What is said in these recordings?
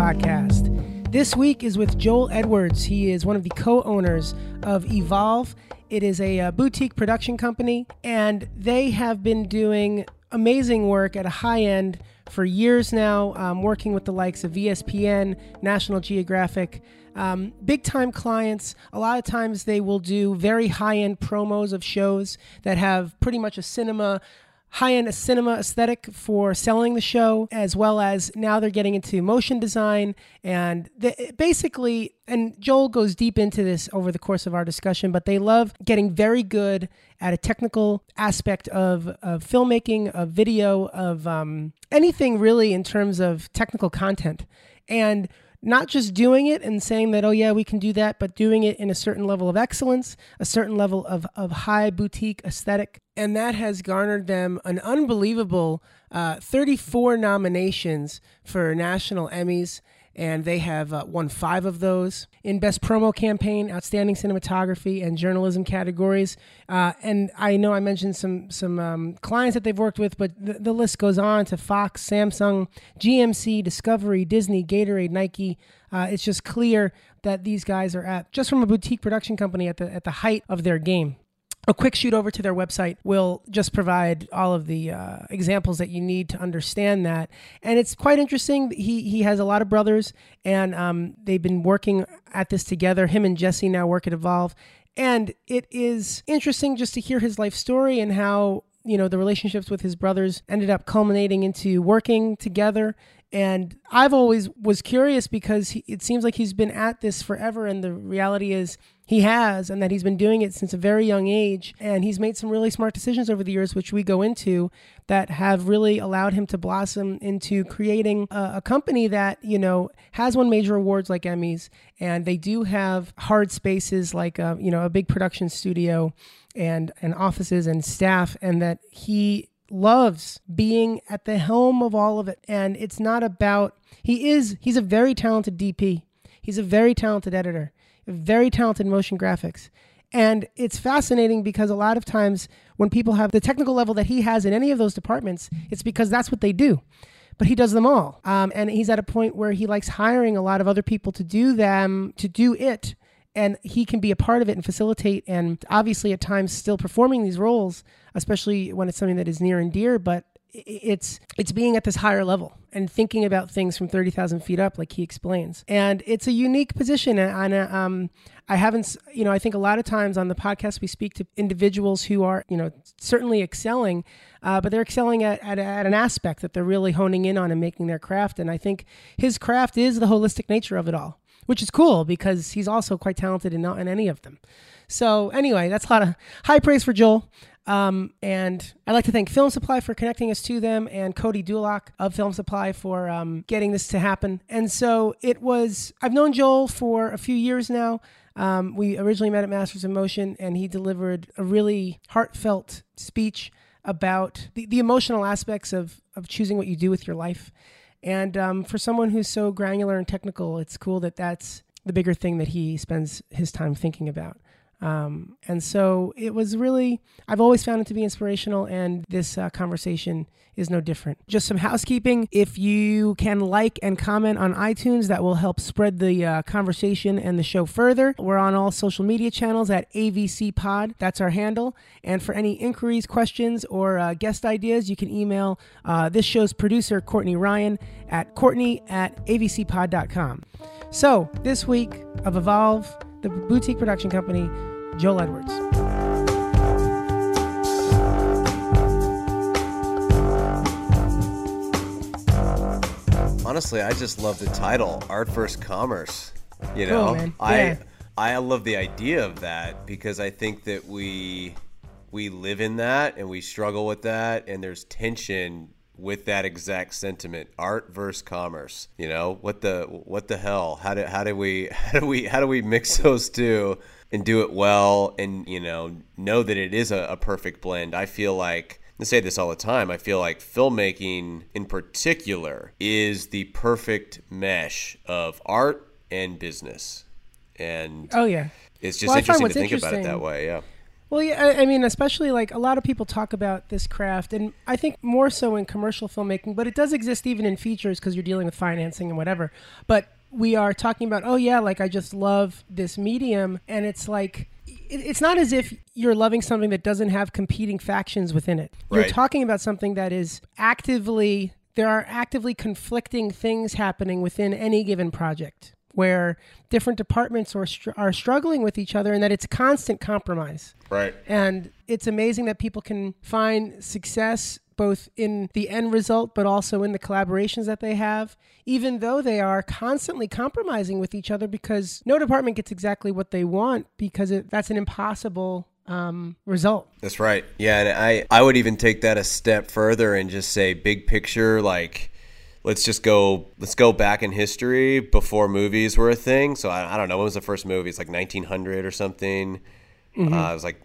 podcast. This week is with Joel Edwards. He is one of the co owners of Evolve. It is a, uh boutique production company, and they have been doing amazing work at a high end for years now, um, working with the likes of ESPN, National Geographic, um, big time clients. A lot of times they will do very high end promos of shows that have pretty much a cinema high end cinema aesthetic for selling the show, as well as now they're getting into motion design. And the, basically, and Joel goes deep into this over the course of our discussion, but they love getting very good at a technical aspect of, of filmmaking, of video, of um, anything really in terms of technical content. And not just doing it and saying that, oh, yeah, we can do that, but doing it in a certain level of excellence, a certain level of, of high boutique aesthetic. And that has garnered them an unbelievable uh, 34 nominations for national Emmys and they have uh, won five of those in Best Promo Campaign, Outstanding Cinematography, and Journalism categories. Uh, and I know I mentioned some some um, clients that they've worked with, but the, the, list goes on to Fox, Samsung, GMC, Discovery, Disney, Gatorade, Nike. Uh, it's just clear that these guys are at just from a boutique production company at the at the height of their game a quick shoot over to their website will just provide all of the uh, examples that you need to understand that. And it's quite interesting. He he has a lot of brothers and um, they've been working at this together. Him and jesse now work at evolve. And it is interesting just to hear his life story and how you know the relationships with his brothers ended up culminating into working together. And I've always was curious because he, it seems like he's been at this forever, and the reality is he has, and that he's been doing it since a very young age. And he's made some really smart decisions over the years, which we go into, that have really allowed him to blossom into creating a, a company that you know has won major awards like Emmys, and they do have hard spaces like a, you know a big production studio and and offices and staff, and that he loves being at the helm of all of it. And it's not about, he is, he's a very talented DP. He's a very talented editor, very talented motion graphics. And it's fascinating because a lot of times when people have the technical level that he has in any of those departments, it's because that's what they do. But he does them all. Um, and he's at a point where he likes hiring a lot of other people to do them, to do it. And he can be a part of it and facilitate, and obviously at times still performing these roles especially when it's something that is near and dear, but it's it's being at this higher level and thinking about things from 30,000 feet up like he explains. And it's a unique position. And um, i haven't you know i think a lot of times on the podcast we speak to individuals who are you know certainly excelling uh, but they're excelling at, at, at an aspect that they're really honing in on and making their craft. And i think his craft is the holistic nature of it all which is cool because he's also quite talented in, not in any of them. So anyway that's a lot of high praise for joel um, and I'd like to thank Film Supply for connecting us to them and Cody Dulock of Film Supply for um, getting this to happen. And so it was, I've known Joel for a few years now. Um, we originally met at Masters of Motion, and he delivered a really heartfelt speech about the, the emotional aspects of, of choosing what you do with your life. And um, for someone who's so granular and technical, it's cool that that's the bigger thing that he spends his time thinking about. Um, and so it was really, I've always found it to be inspirational, and this uh, conversation is no different. Just some housekeeping. If you can like and comment on iTunes, that will help spread the uh, conversation and the show further. We're on all social media channels at AVC Pod. That's our handle. And for any inquiries, questions, or uh, guest ideas, you can email uh, this show's producer, Courtney Ryan, at courtney at avcpod.com. So this week of Evolve, the boutique production company, Joel Edwards. Honestly, I just love the title, Art vs. Commerce. You oh, know, cool, I I love the idea of that because I think that we we live in that and we struggle with that and there's tension with that exact sentiment art versus commerce you know what the what the hell how do how do we how do we how do we mix those two and do it well and you know know that it is a, a perfect blend i feel like I say this all the time. I feel like filmmaking in particular is the perfect mesh of art and business. And oh yeah, it's just well, interesting to think about it that way. Yeah. Well, yeah, I, I mean, especially like a lot of people talk about this craft, and I think more so in commercial filmmaking, but it does exist even in features because you're dealing with financing and whatever. But we are talking about, oh yeah, like I just love this medium, and it's like it's not as if you're loving something that doesn't have competing factions within it. You're talking about something that is actively there are actively conflicting things happening within any given project where different departments are, are struggling with each other and that it's constant compromise. Right. And it's amazing that people can find success both in the end result, but also in the collaborations that they have, even though they are constantly compromising with each other because no department gets exactly what they want because it, that's an impossible um, result. That's right. Yeah, and I I would even take that a step further and just say big picture like let's just go let's go back in history before movies were a thing. So I, I don't know when was the first movie? It's like 1900 or something. Uh, it was like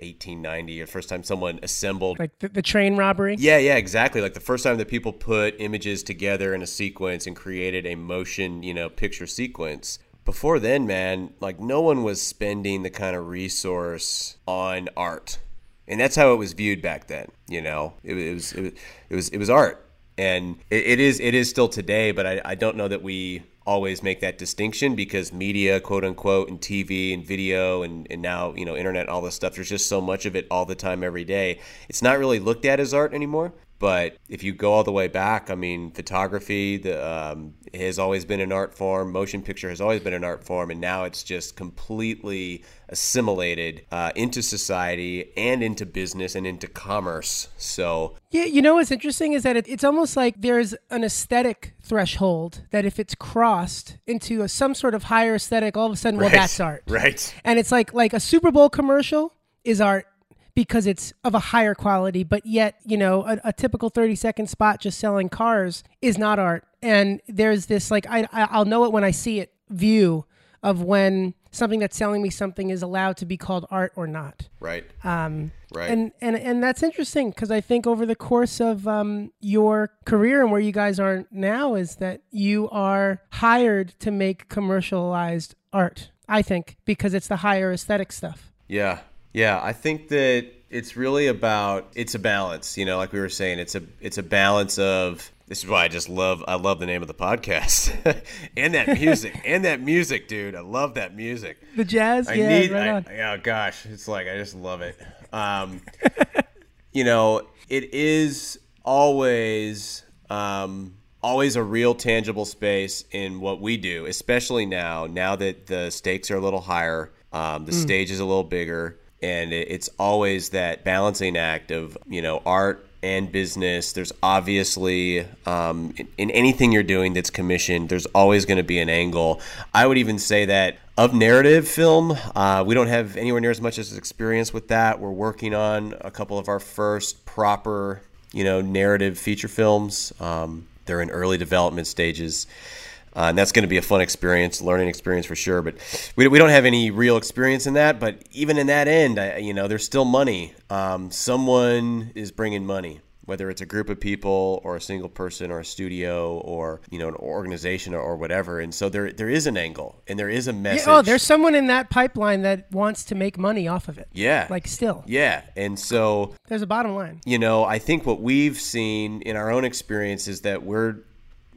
1890. The first time someone assembled Like the, the train robbery. yeah, yeah, exactly. Like the first time that people put images together in a sequence and created a motion, you know, picture sequence. Before then, man, like no one was spending the kind of resource on art, and that's how it was viewed back then. You know, it, it was it was it was it was art, and it, it is it is still today. But I, I don't know that we always make that distinction because media, quote unquote, and TV and video and, and now, you know, internet, all this stuff, there's just so much of it all the time, every day. It's not really looked at as art anymore. But if you go all the way back, I mean, photography the, um, has always been an art form. Motion picture has always been an art form, and now it's just completely assimilated uh, into society and into business and into commerce. So Yeah, you know what's interesting is that it, it's almost like there's an aesthetic threshold that if it's crossed into a, some sort of higher aesthetic, all of a sudden, well, Right. that's art. right, And it's like like a Super Bowl commercial is art because it's of a higher quality, but yet you know a, a typical thirty second spot just selling cars is not art. And there's this like I I- I'll know it when I see it view of when something that's selling me something is allowed to be called art or not. right, Um, right. and and and that's interesting because I think over the course of um, your career and where you guys are now is that you are hired to make commercialized art. I think because it's the higher aesthetic stuff. Yeah. Yeah, I think that it's really about it's a balance, you know, like we were saying, it's a it's a balance of this is why I just love I love the name of the podcast. and that music. and that music, dude. I love that music. The jazz, I yeah, need right I, on. oh gosh, it's like I just love it. Um you know, it is always um, always a real tangible space in what we do, especially now. Now that the stakes are a little higher, um, the stage is a little bigger, and it's always that balancing act of you know art and business. There's obviously um, in, in anything you're doing that's commissioned, there's always going to be an angle. I would even say that of narrative film, uh, we don't have anywhere near as much as experience with that. We're working on a couple of our first proper, you know, narrative feature films. Um, they're in early development stages. Uh, and that's going to be a fun experience, learning experience for sure. But we, we don't have any real experience in that. But even in that end, I, you know, there's still money. Um, someone is bringing money, whether it's a group of people or a single person or a studio or you know an organization or, or whatever. And so there there is an angle and there is a Yeah, message. oh, there's someone in that pipeline that wants to make money off of it. yeah, Like still, yeah. And so there's a bottom line. you know, I think what we've seen in our own experience is that we're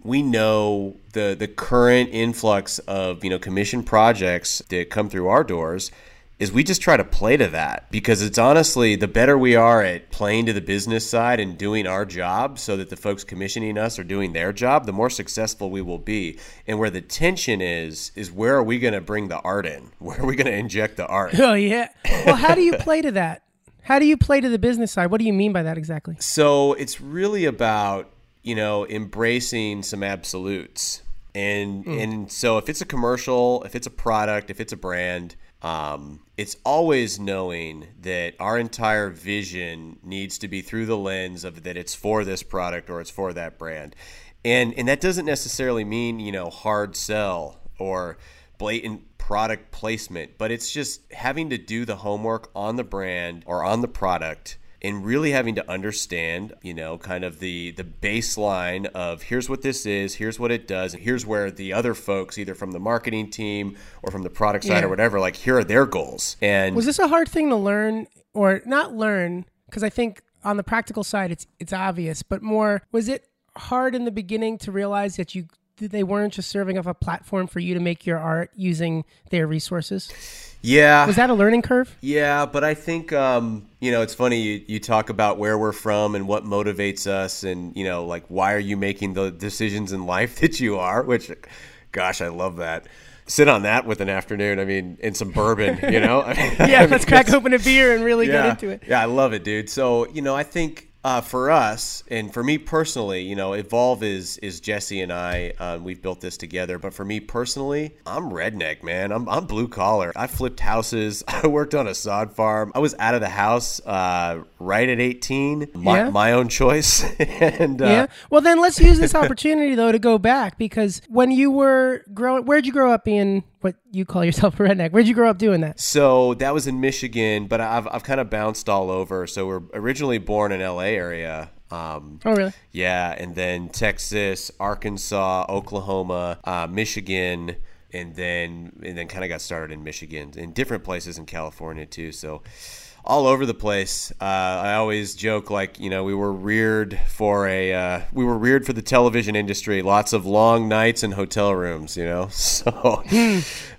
we know the the current influx of you know commission projects that come through our doors is we just try to play to that because it's honestly the better we are at playing to the business side and doing our job so that the folks commissioning us are doing their job the more successful we will be and where the tension is is where are we going to bring the art in where are we going to inject the art Oh yeah. Well, how do you play to that? How do you play to the business side? What do you mean by that exactly? So it's really about you know embracing some absolutes, and and so if it's a commercial, if it's a product, if it's a brand, um, it's always knowing that our entire vision needs to be through the lens of that it's for this product or it's for that brand, and and that doesn't necessarily mean you know hard sell or blatant product placement, but it's just having to do the homework on the brand or on the product and really having to understand, you know, kind of the the baseline of here's what this is, here's what it does, and here's where the other folks, either from the marketing team or from the product side Yeah. or whatever, like here are their goals. And Was this a hard thing to learn or not learn? Because I think on the practical side, it's it's obvious, but more was it hard in the beginning to realize that you they weren't just serving up a platform for you to make your art using their resources? yeah, Was that a learning curve? Yeah, but I think um, you know it's funny you, you talk about where we're from and what motivates us, and you know like why are you making the decisions in life that you are? Which, gosh, I love that. Sit on that with an afternoon. I mean, and some bourbon. You know. Yeah, I mean, let's crack open a beer and really yeah, get into it. Yeah, I love it, dude. So you know, I think uh, for us and for me personally, you know, Evolve is is Jesse and I. Um, we've built this together. But for me personally, I'm redneck, man. I'm I'm blue collar. I flipped houses. I worked on a sod farm. I was out of the house uh, right at 18. My, Yeah. my own choice. and uh, Yeah. Well, then let's use this opportunity though to go back because when you were growing, where'd you grow up being what you call yourself a redneck? Where'd you grow up doing that? So that was in Michigan, but I've I've kind of bounced all over. So we're originally born in L.A. area. Um, Oh, really? Yeah, and then Texas, Arkansas, Oklahoma, uh, Michigan, and then and then kind of got started in Michigan and different places in California too. So all over the place. Uh, I always joke like you know we were reared for a uh, we were reared for the television industry. Lots of long nights in hotel rooms. You know, so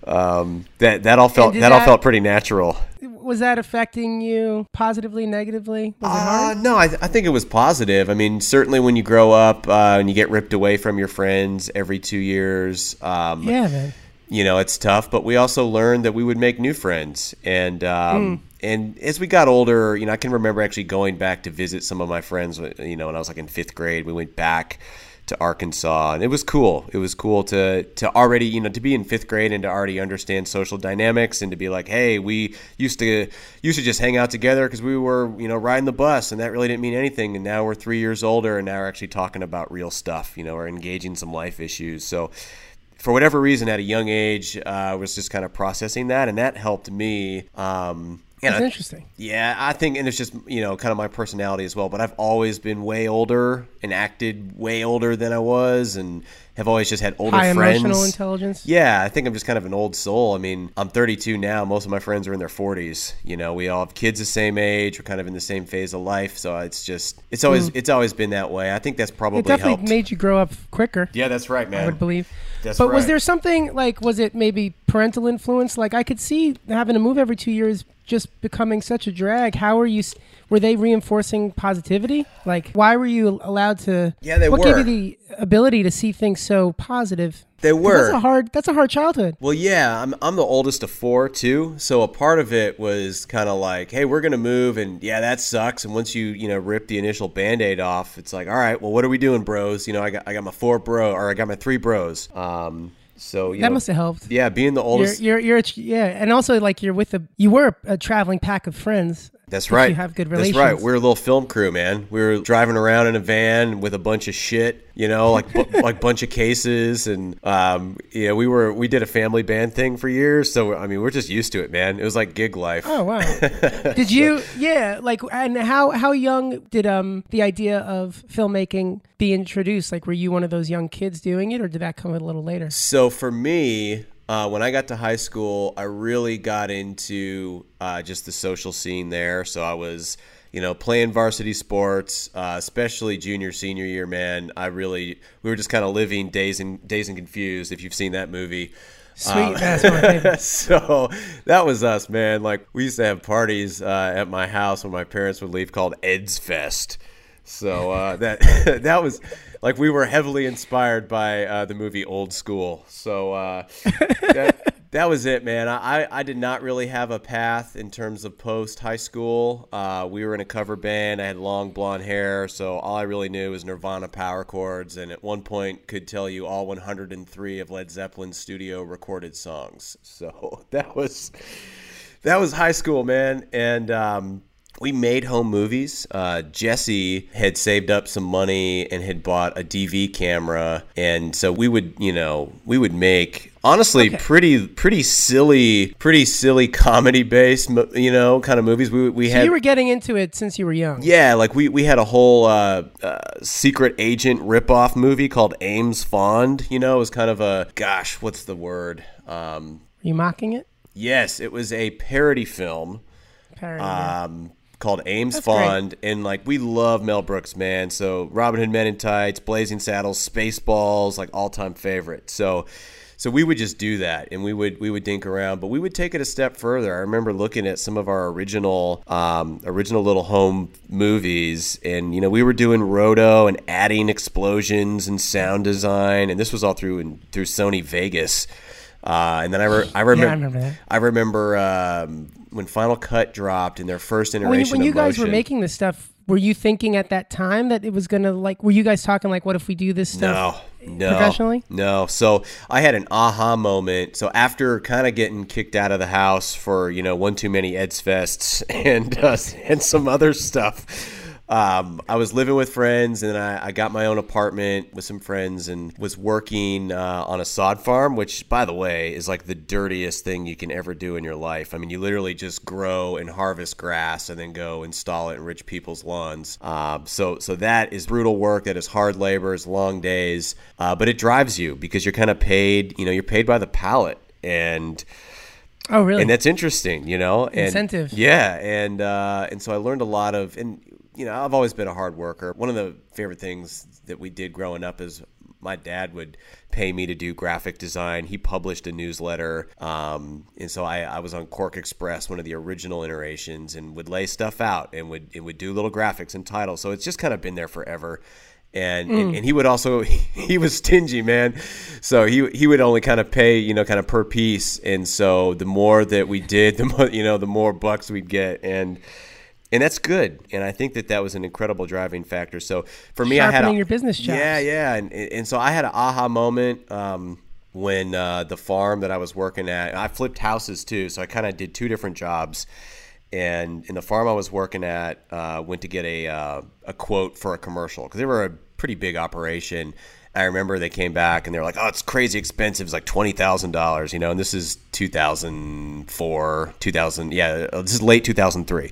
um, that that all felt did that, all felt pretty natural. Was that affecting you positively, negatively? Was it Uh, no, I, I think it was positive. I mean, certainly when you grow up uh, and you get ripped away from your friends every two years, um, Yeah, man. you know, it's tough. But we also learned that we would make new friends, and um, and as we got older, you know, I can remember actually going back to visit some of my friends. You know, when I was like in fifth grade, we went back to Arkansas, and it was cool. It was cool to to already you know to be in fifth grade and to already understand social dynamics and to be like, hey, we used to used to just hang out together because we were you know riding the bus, and that really didn't mean anything. And now we're three years older, and now we're actually talking about real stuff. You know, we're engaging some life issues. So for whatever reason, at a young age, uh, I was just kind of processing that, and that helped me. Um, and That's interesting. yeah, I think, and it's just you know kind of my personality as well. But I've always been way older and acted way older than I was, and have always just had older High friends. emotional intelligence. Yeah, I think I'm just kind of an old soul. I mean, I'm 32 now. Most of my friends are in their 40s. You know, we all have kids the same age. We're kind of in the same phase of life. So it's just, it's always, hmm. it's always been that way. I think that's probably. It definitely helped. made you grow up quicker. yeah, that's right, man. I would believe. That's but was there something like was it maybe parental influence? Like I could see having to move every two years just becoming such a drag. How were you? Were they reinforcing positivity? Like why were you allowed to? Yeah, they what were. gave you the ability to see things so positive? They were. That's a hard. That's a hard childhood. Well, yeah, I'm I'm the oldest of four too, so a part of it was kind of like, hey, we're gonna move, and yeah, that sucks. And once you you know rip the initial band-aid off, it's like, all right, well, what are we doing, bros? You know, I got I got my four bro, or I got my three bros. Um, so you That know, must have helped. yeah, being the You're, oldest. you're, you're, a yeah, and also like you're with a, you were a, traveling pack of friends. That's right. You have good That's right. We're a little film crew, man. We were driving around in a van with a bunch of shit, you know, like bu- like bunch of cases, and um, yeah, we were we did a family band thing for years. So I mean, we're just used to it, man. It was like gig life. Oh wow! did you? Yeah, like, and how how young did um the idea of filmmaking be introduced? Like, were you one of those young kids doing it, or did that come a little later? So for me, uh, when I got to high school, I really got into uh, just the social scene there. So I was, you know, playing varsity sports, uh, especially junior senior year. Man, I really we were just kind of living days and Dazed and Confused. If you've seen that movie. Sweet, that's my favorite. so that was us, man. Like we used to have parties uh, at my house when my parents would leave called Ed's Fest. So uh, that that was like we were heavily inspired by uh, the movie Old School. So uh, that, that was it, man. I, I did not really have a path in terms of post high school. Uh, we were in a cover band. I had long blonde hair, so all I really knew was Nirvana power chords, and at one point could tell you all 103 of Led Zeppelin's studio recorded songs. So that was that was high school, man, and. Um, we made home movies. Uh, Jesse had saved up some money and had bought a DV camera, and so we would, you know, we would make honestly okay. pretty pretty silly pretty silly comedy based you know kind of movies. We, we so had you were getting into it since you were young. Yeah like we, we had a whole uh, uh, secret agent rip-off movie called ames fond you know it was kind of a gosh what's the word? Um, are you mocking it? Yes it was a parody film. Parody, um, called Ames That's Fond, great. and like we love Mel Brooks, man. So Robin Hood Men in Tights, Blazing Saddles, Spaceballs, like all time favorite. So so we would just do that and we would we would dink around but we would take it a step further i remember looking at some of our original um, original little home movies and you know we were doing roto and adding explosions and sound design and this was all through in, through sony vegas uh, and then I, re- I remember, yeah, I remember. I remember um, when Final Cut dropped in their first iteration. When, when you guys were making this stuff, were you thinking at that time that it was gonna like? Were you guys talking like, what if we do this stuff? No, no, professionally. No. So I had an aha moment. So after kind of getting kicked out of the house for you know one too many Eds fests and uh, and some other stuff um, I was living with friends, and I, I, got my own apartment with some friends, and was working uh, on a sod farm, which, by the way, is like the dirtiest thing you can ever do in your life. I mean, you literally just grow and harvest grass, and then go install it in rich people's lawns. Uh, so, so that is brutal work. That is hard labor. It's long days, uh, but it drives you because you're kind of paid. You know, you're paid by the pallet, and Oh, really? And that's interesting, you know. And, Incentive. Yeah, and uh, and so I learned a lot of, and you know, I've always been a hard worker. One of the favorite things that we did growing up is my dad would pay me to do graphic design. He published a newsletter. Um, and so I, I, was on QuarkXPress, one of the original iterations, and would lay stuff out and would, and would do little graphics and titles. So it's just kind of been there forever. And, mm. and, and he would also he was stingy man so he he would only kind of pay you know kind of per piece and so the more that we did the more you know the more bucks we'd get and and that's good. And I think that that was an incredible driving factor. So for me, Sharpening I had a, your business chops. Yeah, yeah, and and so I had an aha moment um, when uh, the farm that I was working at. I flipped houses too, so I kind of did two different jobs. And in the farm I was working at, uh, went to get a uh, a quote for a commercial because they were a pretty big operation. I remember they came back and they were like, "Oh, it's crazy expensive. It's like twenty thousand dollars, you know." And this is two thousand four, two thousand, yeah, this is late two thousand three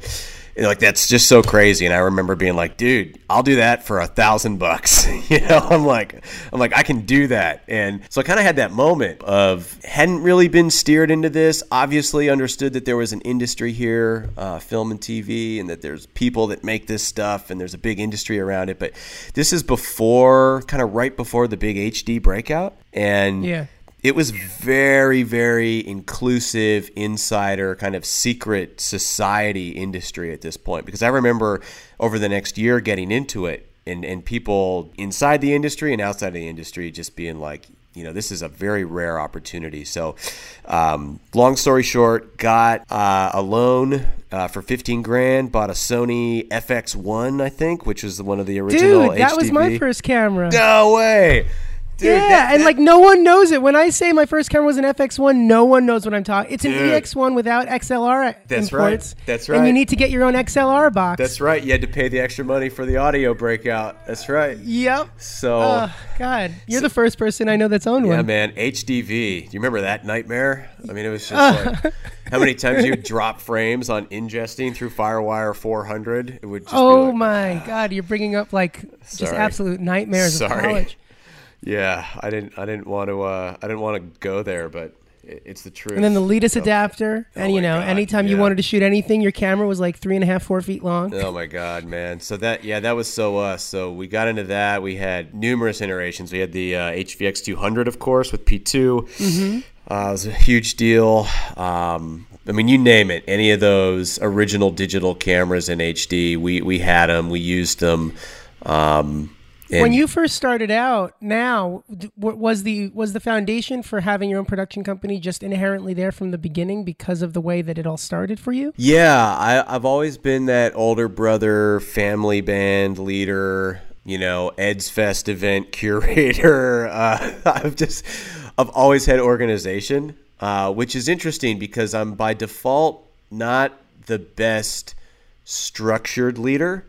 like that's just so crazy. And i remember being like dude i'll do that for a thousand bucks. You know i'm like i'm like i can do that. And so i kind of had that moment of hadn't really been steered into this. Obviously understood that there was an industry here uh, film and tv and that there's people that make this stuff and there's a big industry around it. But this is before kind of right before the big hd breakout. And yeah it was very very inclusive insider kind of secret society industry at this point. Because i remember over the next year getting into it and, and people inside the industry and outside of the industry just being like you know this is a very rare opportunity. So um, long story short got uh, a loan uh, for 15 grand bought a sony fx1 i think which was one of the original dude that was my first camera. No way Dude, yeah, that, and like no one knows it. When I say my first camera was an FX1, no one knows what I'm talking. It's an dude. EX1 without XLR That's imports. right. That's right. And you need to get your own XLR box. That's right. You had to pay the extra money for the audio breakout. That's right. Yep. So, uh, God, you're so, the first person I know that's owned yeah, one. Yeah, man. HDV. Do you remember that nightmare? I mean, it was just like how many times you drop frames on ingesting through FireWire 400. It would. Just oh like, my ah. God, you're bringing up like just Sorry. absolute nightmares Sorry. of college. Yeah, I didn't. I didn't want to. Uh, I didn't want to go there, but it's the truth. And then the Letus so, adapter, oh and you know, God, anytime yeah. you wanted to shoot anything, your camera was like three and a half, four feet long. Oh my God, man! So that yeah, that was so us. So we got into that. We had numerous iterations. We had the uh, HVX 200, of course, with P2. Mm-hmm. Uh, it was a huge deal. Um, I mean, you name it. Any of those original digital cameras in HD, we we had them. We used them. Um, and when you first started out, now was the was the foundation for having your own production company just inherently there from the beginning because of the way that it all started for you? Yeah, I, I've always been that older brother, family band leader. You know, Ed's Fest event curator. Uh, I've just I've always had organization, uh, which is interesting because I'm by default not the best structured leader.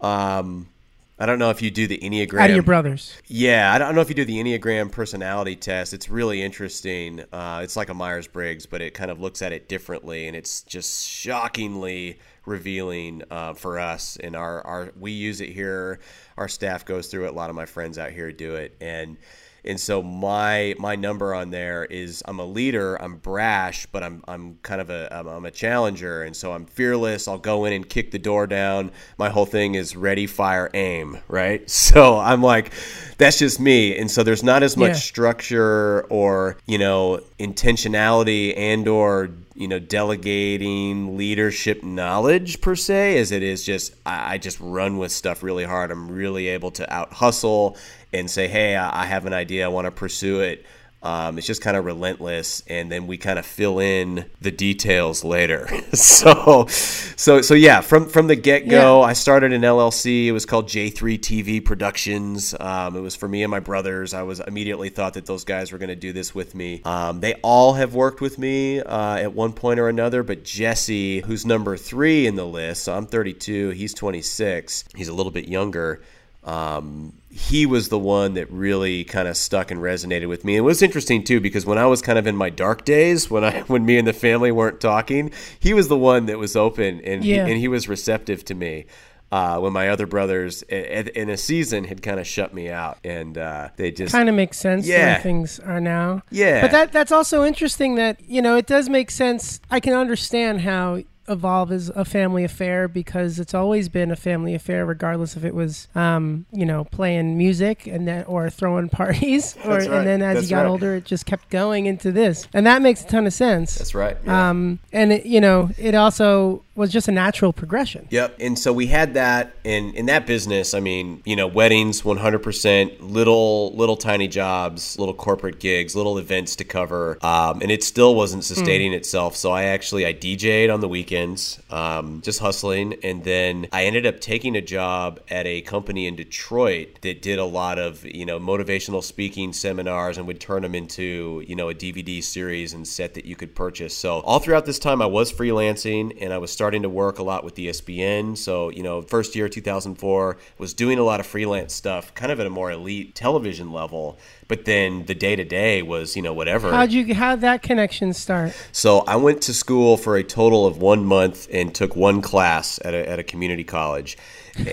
Um, I don't know if you do the Enneagram. Out of your brothers. Yeah, I don't know if you do the Enneagram personality test. It's really interesting. Uh, it's like a Myers Briggs, but it kind of looks at it differently, and it's just shockingly revealing uh, for us. And our, our we use it here. Our staff goes through it. A lot of my friends out here do it, and and so my my number on there is I'm a leader, I'm brash, but I'm I'm kind of a I'm, I'm a challenger, and so I'm fearless. I'll go in and kick the door down. My whole thing is ready, fire, aim, right? So I'm like, that's just me, and so there's not as much Yeah. structure or you know intentionality and or you know delegating leadership knowledge per se as it is just I, I just run with stuff really hard i'm really able to out hustle and say hey i, have an idea i want to pursue it. Um, it's just kind of relentless and then we kind of fill in the details later. So so so yeah from from the get-go Yeah. i started an llc it was called j3 tv productions. Um, it was for me and my brothers. I was immediately thought that those guys were going to do this with me. Um, they all have worked with me uh, at one point or another but jesse who's number three in the list so i'm 32 he's 26 he's a little bit younger um, he was the one that really kind of stuck and resonated with me. It was interesting too because when I was kind of in my dark days, when I when me and the family weren't talking, he was the one that was open and Yeah. he, and he was receptive to me. Uh, when my other brothers in a season had kind of shut me out, and uh, they just kind of makes sense Yeah. where things are now. Yeah. But that that's also interesting that, you know, it does make sense. I can understand how Evolve as a family affair because it's always been a family affair, regardless if it was, um, you know, playing music and then or throwing parties, or right. and then as That's you got right. older, it just kept going into this, and that makes a ton of sense. that's right. yeah. Um, and it, you know, it also was just a natural progression. Yep. And so we had that in in that business. I mean, you know, weddings, 100%, little little tiny jobs, little corporate gigs, little events to cover, um, and it still wasn't sustaining itself. So I actually I DJ'd on the weekends, um, just hustling, and then I ended up taking a job at a company in Detroit that did a lot of you know motivational speaking seminars and would turn them into you know a DVD series and set that you could purchase. So all throughout this time, I was freelancing and I was starting to work a lot with ESPN. So you know, first year 2004 was doing a lot of freelance stuff, kind of at a more elite television level. But then the day to day was you know whatever. How'd you how'd that connection start? So I went to school for a total of one month and took one class at a, at a community college.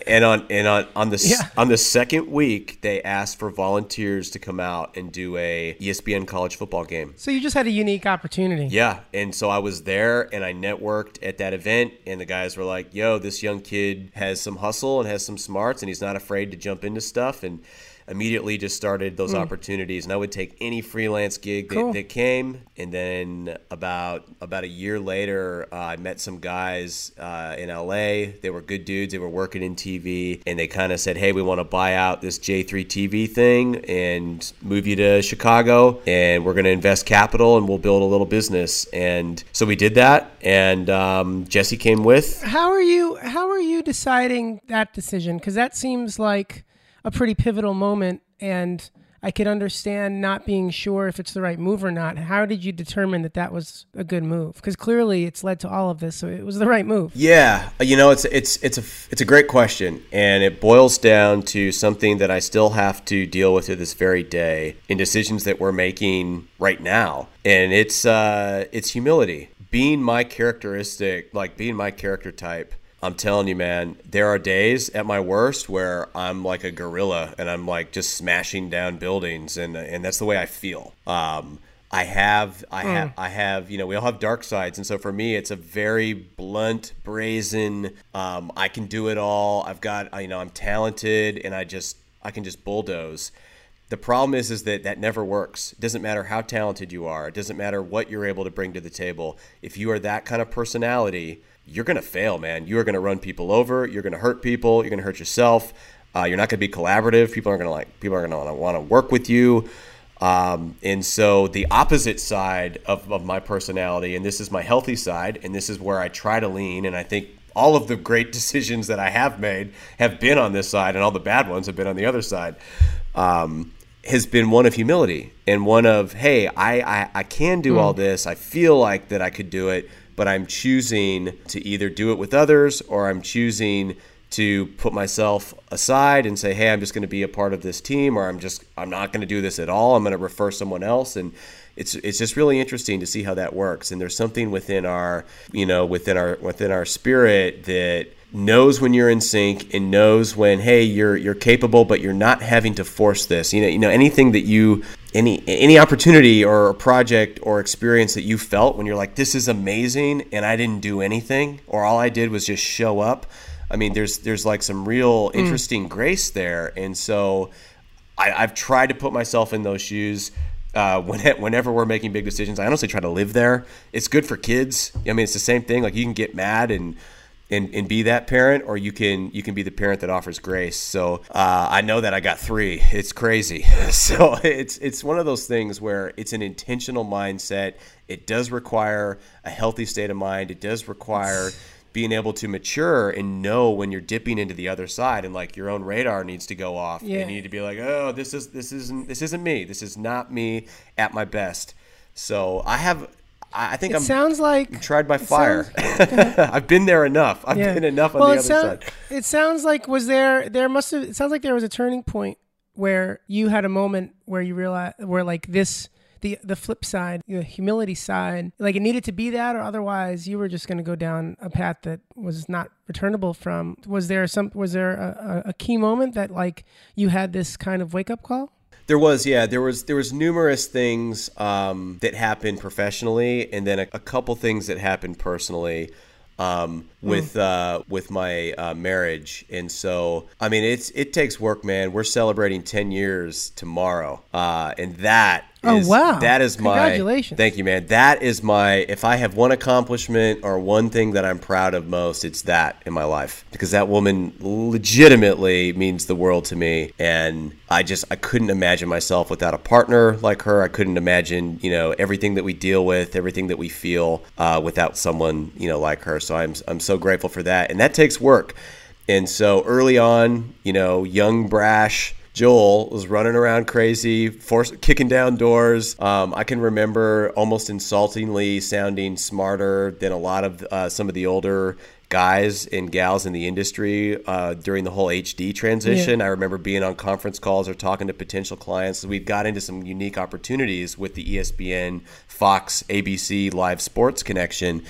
And on and on on the Yeah. on the second week, they asked for volunteers to come out and do a ESPN college football game. So you just had a unique opportunity. Yeah, and so I was there and I networked at that event, and the guys were like, "Yo, this young kid has some hustle and has some smarts, and he's not afraid to jump into stuff." And immediately just started those opportunities, and I would take any freelance gig that, Cool. that came. And then about about a year later, uh, I met some guys uh, in LA. They were good dudes. They were working in TV, and they kind of said, "Hey, we want to buy out this J3 TV thing and move you to Chicago, and we're going to invest capital, and we'll build a little business." And so we did that, and um, Jesse came with. How are you how are you deciding that decision cuz that seems like a pretty pivotal moment and I could understand not being sure if it's the right move or not. How did you determine that that was a good move? Because clearly it's led to all of this, so it was the right move. Yeah, you know, it's it's it's a it's a great question, and it boils down to something that I still have to deal with to this very day in decisions that we're making right now, and it's uh, it's humility. Being my characteristic, like being my character type. I'm telling you, man, there are days at my worst where I'm like a gorilla and I'm like just smashing down buildings, and and that's the way I feel. Um, I have, I have, I have. You know, we all have dark sides, and so for me, it's a very blunt, brazen. Um, I can do it all. I've got, you know, I'm talented, and I just, I can just bulldoze. The problem is, is that that never works. It doesn't matter how talented you are. It doesn't matter what you're able to bring to the table. If you are that kind of personality, you're gonna fail, man. You are gonna run people over. You're gonna hurt people. You're gonna hurt yourself. Uh, you're not gonna be collaborative. People aren't gonna like. People are gonna want to work with you. Um, and so the opposite side of, of my personality, and this is my healthy side, and this is where I try to lean, and I think all of the great decisions that I have made have been on this side, and all the bad ones have been on the other side. Um, has been one of humility and one of, hey, I, I, I can do all this. I feel like that I could do it, but I'm choosing to either do it with others or I'm choosing to put myself aside and say, "Hey, I'm just going to be a part of this team," or "I'm just I'm not going to do this at all. I'm going to refer someone else." And it's it's just really interesting to see how that works. And there's something within our you know within our within our spirit that knows when you're in sync and knows when hey you're you're capable but you're not having to force this you know you know anything that you any any opportunity or project or experience that you felt when you're like this is amazing and I didn't do anything or all I did was just show up I mean there's there's like some real mm. interesting mm. grace there and so I, I've tried to put myself in those shoes uh, whenever we're making big decisions, I honestly try to live there. It's good for kids. I mean, it's the same thing. Like you can get mad and and, and be that parent, or you can you can be the parent that offers grace. So uh, I know that I got three. It's crazy. so it's it's one of those things where it's an intentional mindset. It does require a healthy state of mind. It does require being able to mature and know when you're dipping into the other side and like your own radar needs to go off. Yeah. You need to be like, oh, this is this isn't this isn't me. This is not me at my best. So I have I think it I'm sounds like I'm tried by fire. Sounds, I've been there enough. I've yeah. been enough on well, the other sound, side. It sounds like was there there must have it sounds like there was a turning point where you had a moment where you realized where like this the the flip side, the humility side, like it needed to be that, or otherwise you were just going to go down a path that was not returnable from. Was there some? Was there a, a key moment that like you had this kind of wake up call? There was, yeah, there was there was numerous things um, that happened professionally, and then a, a couple things that happened personally um, with mm. uh, with my uh, marriage, and so I mean it's it takes work, man. We're celebrating ten years tomorrow, uh, and that Oh wow! That is my congratulations. Thank you, man. That is my. If I have one accomplishment or one thing that I'm proud of most, it's that in my life because that woman legitimately means the world to me, and I just I couldn't imagine myself without a partner like her. I couldn't imagine you know everything that we deal with, everything that we feel uh, without someone you know like her. So I'm I'm so grateful for that, and that takes work. And so early on, you know, young brash Joel was running around crazy, force, kicking down doors. Um, I can remember almost insultingly sounding smarter than a lot of uh, some of the older guys and gals in the industry uh, during the whole HD transition. Yeah. I remember being on conference calls or talking to potential clients. We got into some unique opportunities with the ESPN, Fox, ABC live sports connection.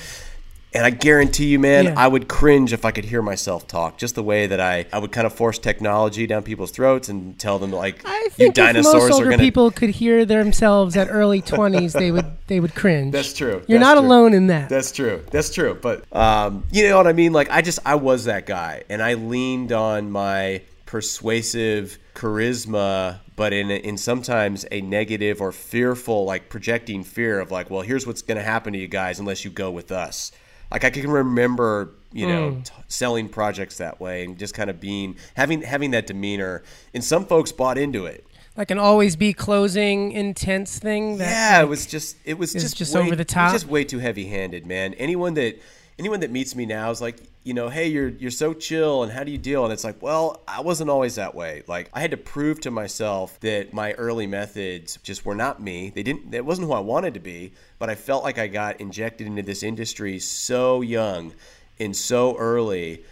And I guarantee you, man, yeah. I would cringe if I could hear myself talk. Just the way that I, I would kind of force technology down people's throats and tell them like, I think you dinosaurs most older gonna... people could hear themselves at early twenties, they would they would cringe. That's true. You're That's not true. alone in that. That's true. That's true. But um, you know what I mean? Like I just I was that guy, and I leaned on my persuasive charisma but in in sometimes a negative or fearful like projecting fear of like well here's what's going to happen to you guys unless you go with us like I can remember, you know, mm. t- selling projects that way and just kind of being having having that demeanor. And some folks bought into it. Like an always be closing intense thing. That, yeah, like, it was just it was just just way, over the top. just way too heavy handed, man. Anyone that anyone that meets me now is like, you know, hey, you're you're so chill, and how do you deal? And it's like, well, I wasn't always that way. Like I had to prove to myself that my early methods just were not me. They didn't. It wasn't who I wanted to be. But I felt like I got injected into this industry so young and so early.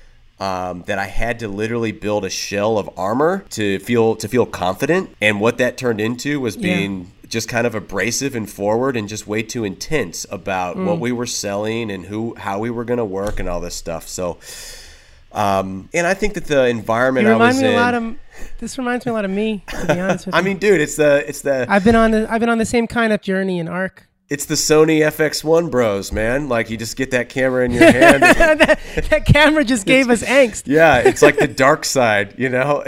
Um, that I had to literally build a shell of armor to feel to feel confident, and what that turned into was being yeah just kind of abrasive and forward and just way too intense about mm. what we were selling and who how we were going to work and all this stuff. So um, and I think that the environment you remind I was me in, a lot of this reminds me a lot of me to be honest with I you. mean, dude, it's the it's the I've been on the I've been on the same kind of journey and arc it's the Sony FX1 bros, man. Like you just get that camera in your hand. that, that, camera just gave us angst. Yeah, it's like the dark side, you know.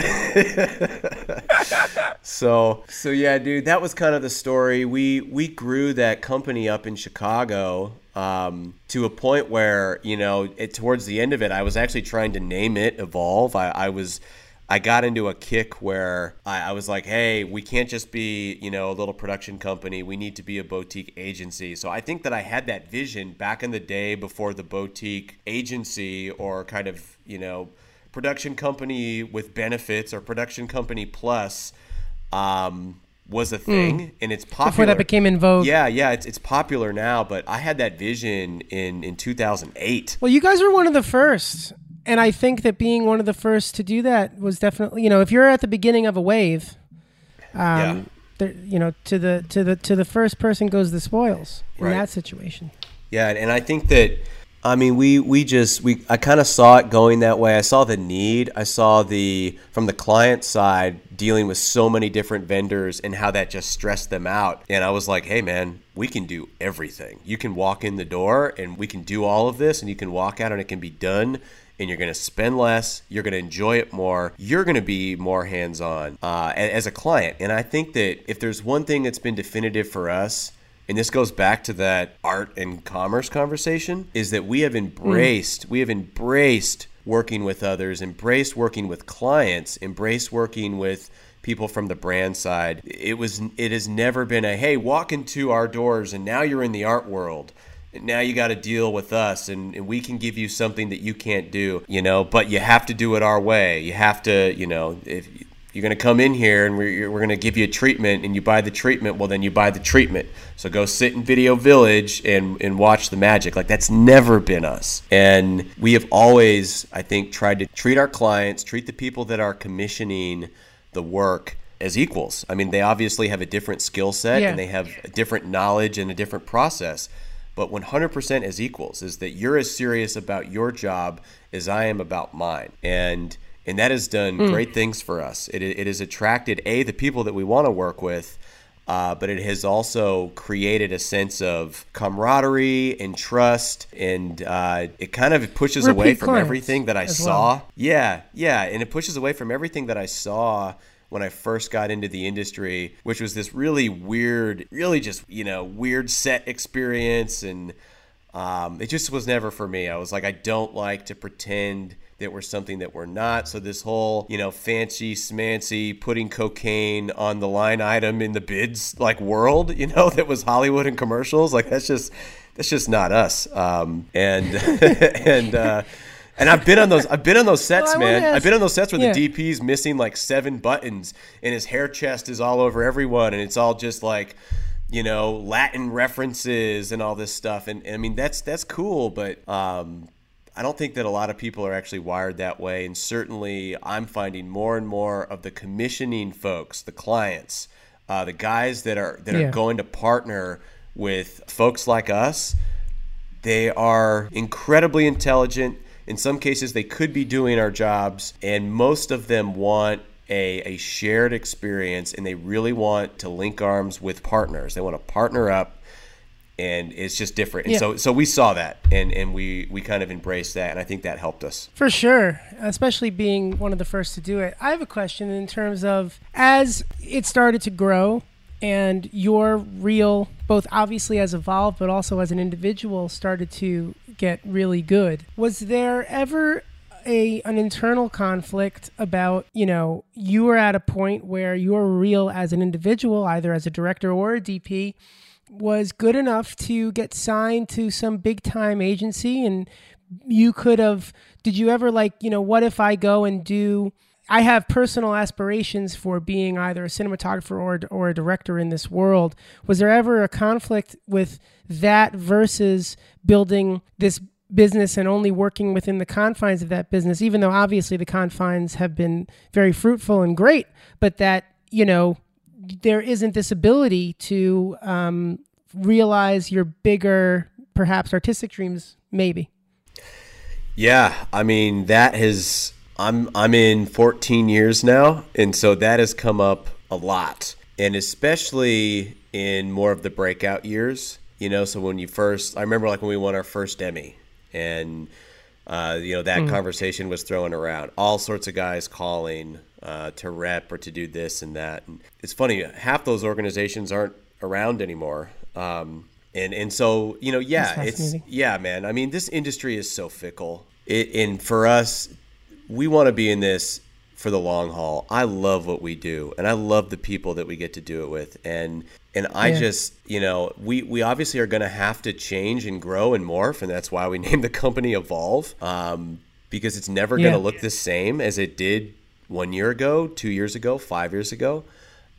so, so yeah, dude, that was kind of the story. We we grew that company up in Chicago um, to a point where you know, it, towards the end of it, I was actually trying to name it Evolve. I, I was I got into a kick where I, I, was like, hey, we can't just be, you know, a little production company. We need to be a boutique agency. So I think that I had that vision back in the day before the boutique agency or kind of, you know, production company with benefits or production company plus um, was a thing mm. and it's popular. Before that became in vogue. Yeah, yeah, it's, it's popular now, but I had that vision in, in 2008. Well, you guys were one of the first and I think that being one of the first to do that was definitely, you know, if you're at the beginning of a wave, um, yeah. there, you know, to the to the to the first person goes the spoils in right. that situation. Yeah, and I think that I mean, we we just we I kind of saw it going that way. I saw the need. I saw the from the client side dealing with so many different vendors and how that just stressed them out. And I was like, "Hey man, we can do everything. You can walk in the door and we can do all of this and you can walk out and it can be done and you're going to spend less. You're going to enjoy it more. You're going to be more hands on uh, as a client. And I think that if there's one thing that's been definitive for us, and this goes back to that art and commerce conversation, is that we have embraced, mm. we have embraced working with others, embraced working with clients, embraced working with people from the brand side. It was it has never been a hey, walk into our doors and now you're in the art world now you got to deal with us and, and, we can give you something that you can't do you know but you have to do it our way. You have to you know if you're going to come in here and we're, we're going to give you a treatment and you buy the treatment well then you buy the treatment. So go sit in video village and, and watch the magic. Like that's never been us. And we have always i think tried to treat our clients treat the people that are commissioning the work as equals. I mean they obviously have a different skill set yeah. and they have a different knowledge and a different process but 100% as equals is that you're as serious about your job as I am about mine. And and that has done mm. great things for us. It, it has attracted a the people that we want to work with, uh, but it has also created a sense of camaraderie and trust, and uh, it kind of pushes Repeat away from everything that I saw. Well. Yeah, yeah, and it pushes away from everything that I saw when I first got into the industry, which was this really weird, really just, you know, weird set experience. And um, it just was never for me. I was like, I don't like to pretend that we're something that we're not. So this whole, you know, fancy smancy putting cocaine on the line item in the bids like world, you know, that was Hollywood and commercials, like that's just that's just not us. Um, and and uh, and I've been on those. I've been on those sets, well, man. Ask, I've been on those sets where yeah. the DP's missing like seven buttons, and his hair chest is all over everyone, and it's all just like, you know, Latin references and all this stuff. And, and I mean, that's that's cool, but um, I don't think that a lot of people are actually wired that way. And certainly, I'm finding more and more of the commissioning folks, the clients, uh, the guys that are that yeah. are going to partner with folks like us. They are incredibly intelligent in some cases, they could be doing our jobs, and most of them want a, a shared experience and they really want to link arms with partners. They want to partner up and it's just different. And yeah. so so we saw that and and we we kind of embraced that and I think that helped us. For sure, especially being one of the first to do it. I have a question in terms of as it started to grow and your reel both obviously as evolved but also as an individual started to get really good. Was there ever a an internal conflict about you know you were at a point where your reel as an individual either as a director or a dp was good enough to get signed to some big time agency and you could have did you ever like you know what if i go and do I have personal aspirations for being either a cinematographer or, or a director in this world. Was there ever a conflict with that versus building this business and only working within the confines of that business, even though obviously the confines have been very fruitful and great, but that, you know, there isn't this ability to um, realize your bigger, perhaps artistic dreams, maybe. Yeah. I mean, that has I'm I'm in 14 years now, and so that has come up a lot, and especially in more of the breakout years. You know, so when you first, I remember like when we won our first Emmy, and uh, you know that mm. conversation was thrown around. All sorts of guys calling uh, to rep or to do this and that. And it's funny, half those organizations aren't around anymore. Um, and and so you know, yeah, it's yeah, man. I mean, this industry is so fickle. It, and for us we want to be in this for the long haul. I love what we do and I love the people that we get to do it with. And and I yeah. just, you know, we we obviously are going to have to change and grow and morph and that's why we named the company Evolve. Um, because it's never yeah. going to look the same as it did 1 year ago, 2 years ago, 5 years ago.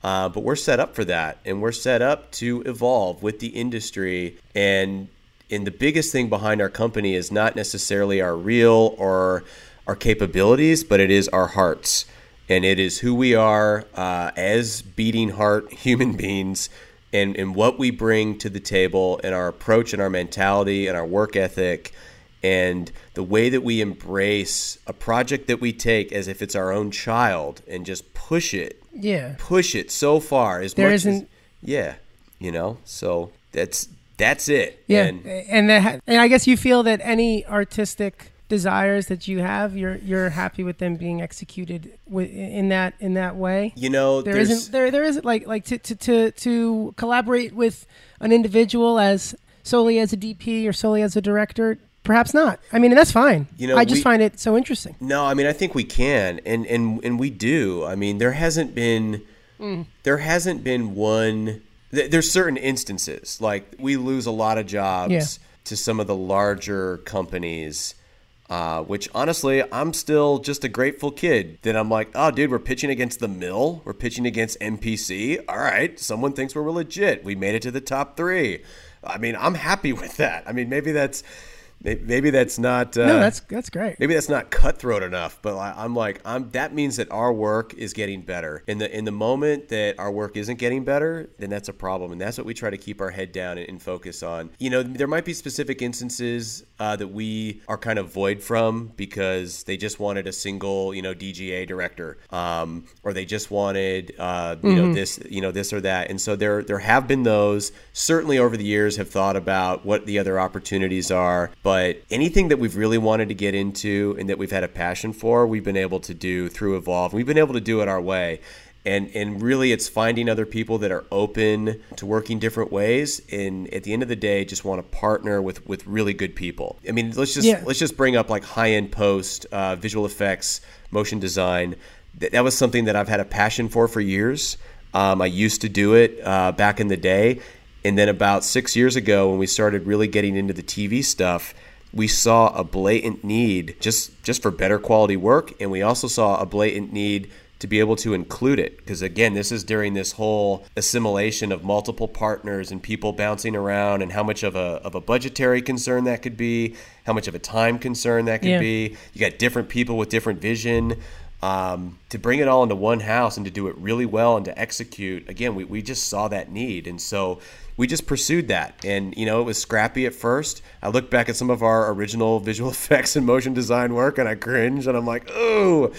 Uh, but we're set up for that and we're set up to evolve with the industry and and the biggest thing behind our company is not necessarily our reel or our capabilities, but it is our hearts. And it is who we are uh, as beating heart human beings and, and what we bring to the table and our approach and our mentality and our work ethic and the way that we embrace a project that we take as if it's our own child and just push it Yeah. push it so far as There much isn't- as yeah you know so that's that's it Yeah. and And that, and I guess you feel that any artistic desires that you have, you're you're happy with them being executed in that in that way. you know there's isn't there there isn't like like to, to to to collaborate with an individual as solely as a DP or solely as a director. Perhaps not. I mean, and that's fine. You know, I just we- find it so interesting. No, I mean I think we can, and and and we do. I mean there hasn't been mm. there hasn't been one. th- There's certain instances like we lose a lot of jobs Yeah. to some of the larger companies. Uh, which honestly, I'm still just a grateful kid that I'm like, oh, dude, we're pitching against the mill. We're pitching against MPC. All right, someone thinks we're legit. We made it to the top three. I mean, I'm happy with that. I mean, maybe that's maybe that's not. Uh, No, that's that's great. maybe that's not cutthroat enough but I- i'm like i'm that means that our work is getting better in the in the moment that our work isn't getting better then that's a problem and that's what we try to keep our head down and, and focus on you know there might be specific instances uh, that we are kind of void from because they just wanted a single you know dga director um, or they just wanted uh, you know this you know this or that and so there there have been those certainly over the years have thought about what the other opportunities are but anything that we've really wanted to get into and that we've had a passion for we've been able to do through evolve. We've been able to do it our way. And and really it's finding other people that are open to working different ways and at the end of the day just want to partner with with really good people. I mean let's just Yeah. let's just bring up like high end post uh, visual effects motion design. That, that was something that i've had a passion for for years. Um, i used to do it uh, back in the day and then about six years ago when we started really getting into the tv stuff we saw a blatant need just just for better quality work. And we also saw a blatant need to be able to include it. Because again this is during this whole assimilation of multiple partners and people bouncing around and how much of a, of a budgetary concern that could be how much of a time concern that could Yeah. be. You got different people with different vision. Um, to bring it all into one house and to do it really well and to execute again we, we just saw that need. And so we just pursued that and you know it was scrappy at first i look back at some of our original visual effects and motion design work and i cringe and i'm like oh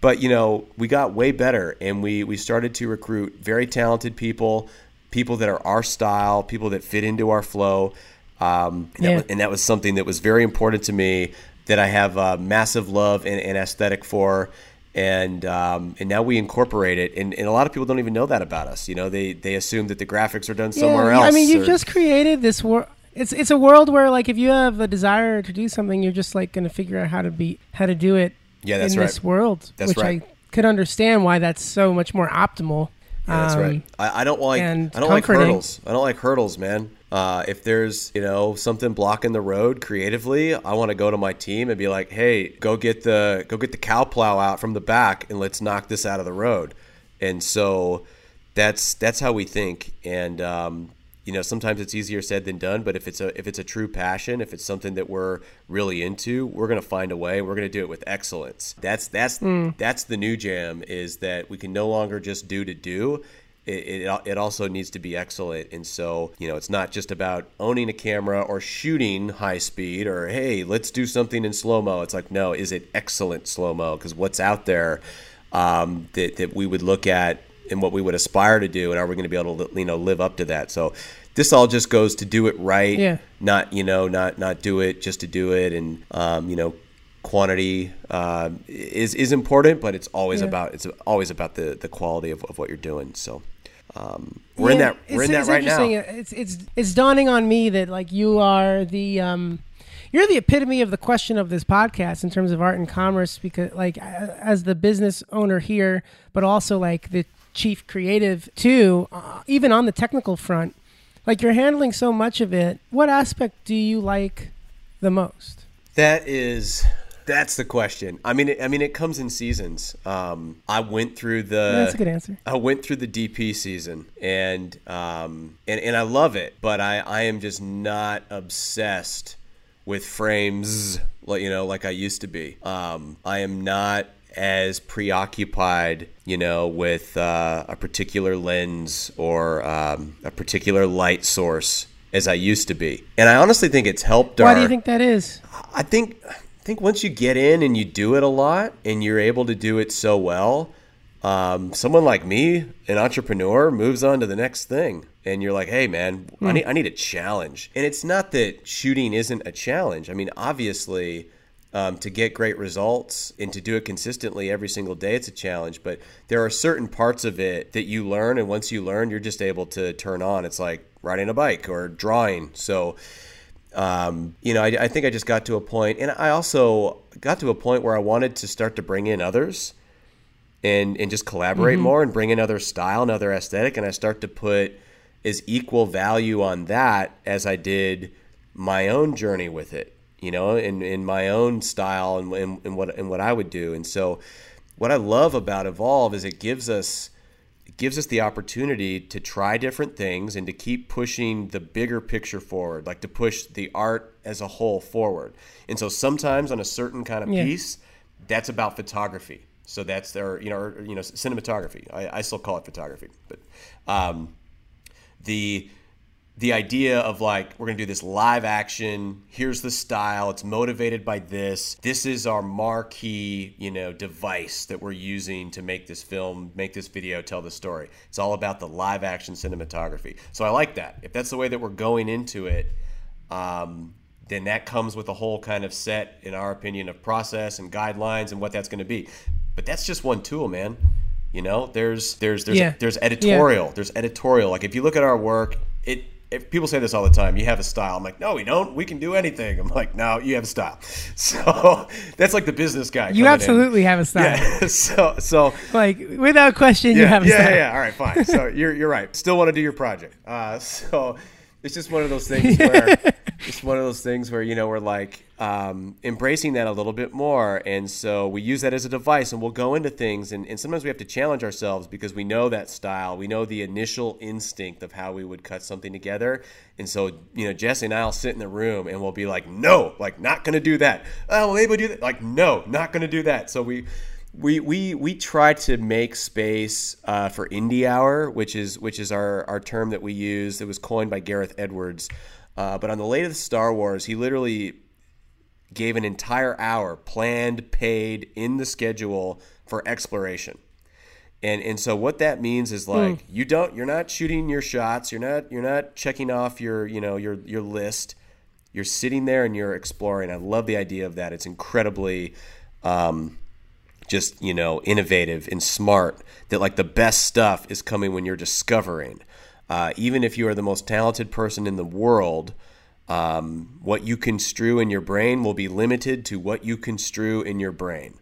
but you know we got way better and we we started to recruit very talented people people that are our style people that fit into our flow um, and, that Yeah. was, and that was something that was very important to me that I have uh, massive love and, and aesthetic for. And um, and now we incorporate it, and, and a lot of people don't even know that about us. You know, they they assume that the graphics are done somewhere yeah, else. I mean, you've or- just created this world. It's it's a world where like if you have a desire to do something, you're just like going to figure out how to be how to do it. Yeah, that's in right. this world, That's which right. I could understand why that's so much more optimal. Yeah, that's Um, right. I, I don't like I don't like hurdles. I don't like hurdles, man. Uh, if there's you know something blocking the road creatively, I want to go to my team and be like, hey, go get the go get the cow plow out from the back and let's knock this out of the road. And so that's that's how we think. And um, you know sometimes it's easier said than done. But if it's a if it's a true passion, if it's something that we're really into, we're gonna find a way. We're gonna do it with excellence. That's that's that's the new jam is that we can no longer just do to do it, it, it also needs to be excellent. And so, you know, it's not just about owning a camera or shooting high speed or, hey, let's do something in slow mo. It's like, no, is it excellent slow mo? Because what's out there um, that, that we would look at and what we would aspire to do, and are we going to be able to, you know, live up to that? So, this all just goes to do it right, Yeah. not you know, not not do it just to do it, and um, you know, quantity uh, is is important, but it's always Yeah. about it's always about the the quality of, of what you're doing. So um, we're in that we're in it's- that right now. It's it's it's dawning on me that like you are the um, you're the epitome of the question of this podcast in terms of art and commerce because like as the business owner here, but also like the chief creative too, uh, even on the technical front. Like you're handling so much of it. What aspect do you like the most? That is that's the question. I mean, it, I mean, it comes in seasons. Um, I went through the. That's a good answer. I went through the DP season and um, and and I love it, but I I am just not obsessed with frames, like you know, like I used to be. Um, I am not as preoccupied, you know, with uh, a particular lens or um, a particular light source as I used to be. And I honestly think it's helped. Why our, do you think that is? I think I think once you get in and you do it a lot and you're able to do it so well, um, someone like me, an entrepreneur, moves on to the next thing. And you're like, hey man, I need I need a challenge. And it's not that shooting isn't a challenge. I mean, obviously, um, to get great results and to do it consistently every single day, it's a challenge. But there are certain parts of it that you learn, and once you learn, you're just able to turn on. It's like riding a bike or drawing. So um, you know, I, I, think I just got to a point, and I also got to a point where I wanted to start to bring in others and and just collaborate mm-hmm. more and bring another style another aesthetic, and I start to put as equal value on that as I did my own journey with it, you know, in, in my own style and, and, and what and what I would do, and so what I love about Evolve is it gives us gives us the opportunity to try different things and to keep pushing the bigger picture forward, like to push the art as a whole forward. And so sometimes on a certain kind of yeah. piece, that's about photography. So that's their, you know, or, you know, cinematography. I, I, still call it photography, but um, the the idea of like we're going to do this live action. Here's the style. It's motivated by this. This is our marquee you know device that we're using to make this film make this video tell the story. It's all about the live action cinematography. So i like that. If that's the way that we're going into it um, then that comes with a whole kind of set in our opinion of process and guidelines and what that's going to be. But that's just one tool man. You know there's there's there's yeah. there's editorial. Yeah. there's editorial. Like if you look at our work it if people say this all the time, you have a style. I'm like, no, we don't. We can do anything. I'm like, no, you have a style. So that's like the business guy. You absolutely in. have a style. Yeah. so, so like without question, yeah, you have a yeah, style. Yeah, yeah. All right, fine. So you're you're right. Still want to do your project. Uh, so it's just one of those things where it's one of those things where you know we're like um, embracing that a little bit more. And so we use that as a device and we'll go into things and, and sometimes we have to challenge ourselves because we know that style. We know the initial instinct of how we would cut something together. And so you know jesse and i'll sit in the room and we'll be like no like not gonna do that. Oh well, maybe we'll do that. Like no not gonna do that. So we we we we try to make space uh, for indie hour, which is which is our our term that we use. It was coined by Gareth Edwards. Uh, but on the latest Star Wars, he literally gave an entire hour planned, paid in the schedule for exploration. And and so what that means is like mm. you don't you're not shooting your shots, you're not you're not checking off your, you know, your your list. You're sitting there and you're exploring. I love the idea of that. It's incredibly um, just you know innovative and smart that like the best stuff is coming when you're discovering. Uh, even if you are the most talented person in the world um, what you construe in your brain will be limited to what you construe in your brain.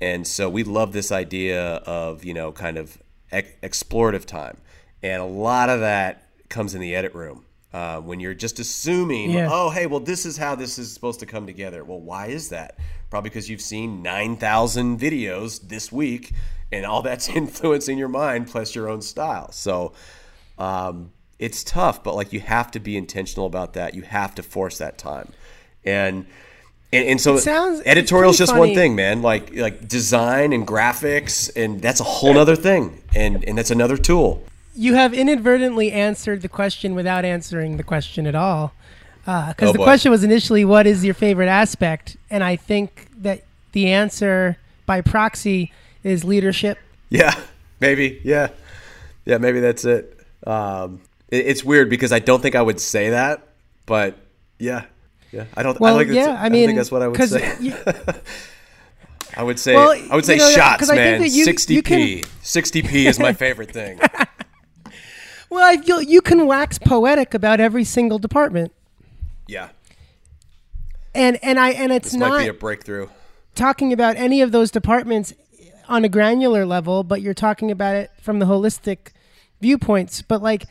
And so we love this idea of you know kind of ex- explorative time. And a lot of that comes in the edit room uh, when you're just assuming, yeah. oh, hey, well, this is how this is supposed to come together. Well, why is that? Probably because you've seen 9,000 videos this week, and all that's influencing your mind plus your own style. So um, it's tough, but like you have to be intentional about that. You have to force that time. And and, and so sounds, editorial is just funny. one thing, man. Like like design and graphics, and that's a whole other thing, and and that's another tool you have inadvertently answered the question without answering the question at all. Because uh, oh, the boy. question was initially, what is your favorite aspect? And I think that the answer by proxy is leadership. Yeah, maybe. Yeah. Yeah, maybe that's it. Um, it it's weird because I don't think I would say that, but yeah. Yeah, I don't. Well, I like yeah, I mean, I think that's what I would say. You, I would say. Well, I would say you know, shots, man. Sixty p. Sixty p is my favorite thing. Well, I feel you can wax poetic about every single department. Yeah. And and I and it's this not might be a breakthrough. Talking about any of those departments on a granular level, but you're talking about it from the holistic viewpoints. But like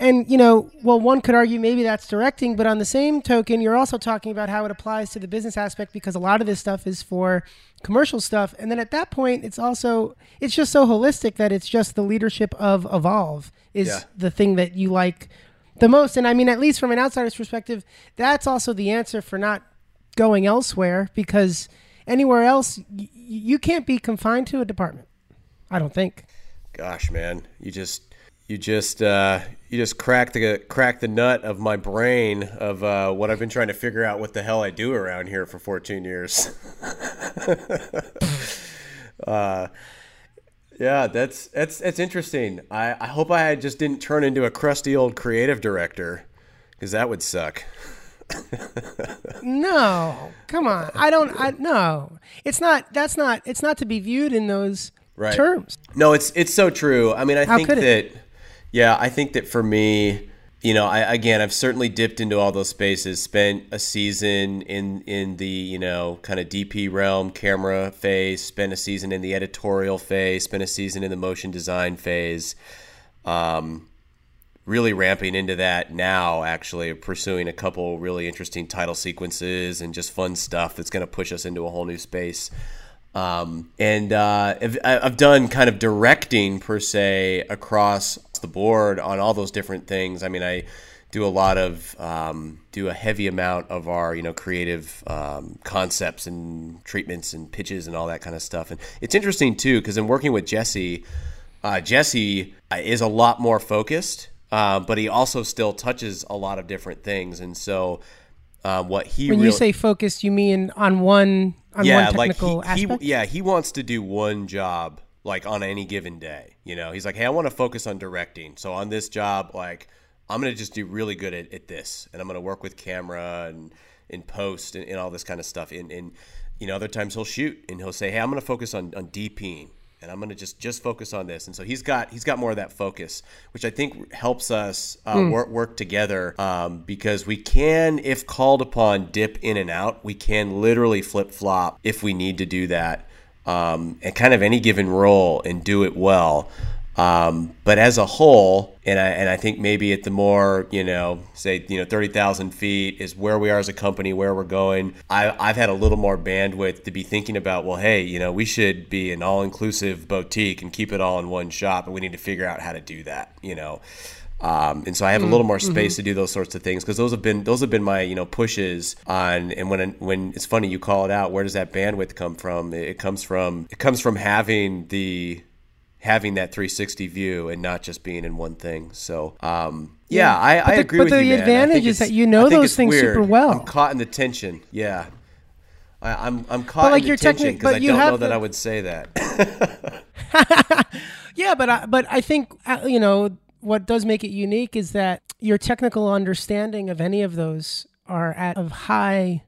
and you know, well, one could argue maybe that's directing, but on the same token, you're also talking about how it applies to the business aspect because a lot of this stuff is for commercial stuff. And then at that point, it's also it's just so holistic that it's just the leadership of Evolve is yeah. the thing that you like the most. And I mean, at least from an outsider's perspective, that's also the answer for not going elsewhere because anywhere else, y- you can't be confined to a department. I don't think. Gosh, man, you just you just uh, you just cracked the cracked the nut of my brain of uh, what I've been trying to figure out what the hell I do around here for 14 years. uh, yeah, that's that's that's interesting. I, I hope I just didn't turn into a crusty old creative director because that would suck. no, come on. I don't. I no. It's not. That's not. It's not to be viewed in those right. terms. No, it's it's so true. I mean, I How think that. It? Yeah, I think that for me, you know, I again, I've certainly dipped into all those spaces. Spent a season in in the you know kind of DP realm, camera phase. Spent a season in the editorial phase. Spent a season in the motion design phase. Um, really ramping into that now. Actually, pursuing a couple really interesting title sequences and just fun stuff that's going to push us into a whole new space. Um, and uh, I've, I've done kind of directing per se across the board on all those different things. I mean, I do a lot of um, do a heavy amount of our you know creative um, concepts and treatments and pitches and all that kind of stuff. And it's interesting too because in working with Jesse, uh, Jesse uh, is a lot more focused, uh, but he also still touches a lot of different things. And so uh, what he when you say focused, you mean on one on yeah, one technical like he, aspect? He, yeah, he wants to do one job like on any given day. You know, he's like, hey, I want to focus on directing. So on this job, like I'm gonna just do really good at, at this, and I'm gonna work with camera and in post and, and, all this kind of stuff. And, and you know, other times he'll shoot and he'll say, hey, I'm gonna focus on on DPing and I'm going to just just focus on this. And so he's got he's got more of that focus, which I think helps us uh, mm. work work together um, because we can, if called upon, dip in and out. We can literally flip flop if we need to do that, um, and kind of any given role and do it well. Um, but as a whole, and I, and I think maybe at the more, you know, say, you know, 30,000 feet is where we are as a company, where we're going. I, I've had a little more bandwidth to be thinking about, well, hey, you know, we should be an all inclusive boutique and keep it all in one shop. And we need to figure out how to do that, you know. Um, and so I have a little more mm-hmm. space mm-hmm. to do those sorts of things because those have been those have been my you know pushes on. And when when it's funny you call it out, where does that bandwidth come from? It comes from it comes from having the having that 360 view and not just being in one thing. So, um, yeah, I, I the, agree with you. But the advantage is that you know those things weird. super well. I'm caught in the tension. Yeah. I, am I'm, I'm caught like in the tension because I don't know the... that I would say that. yeah, but I, but I think uh, you know what does make it unique is that your technical understanding of any of those are at of high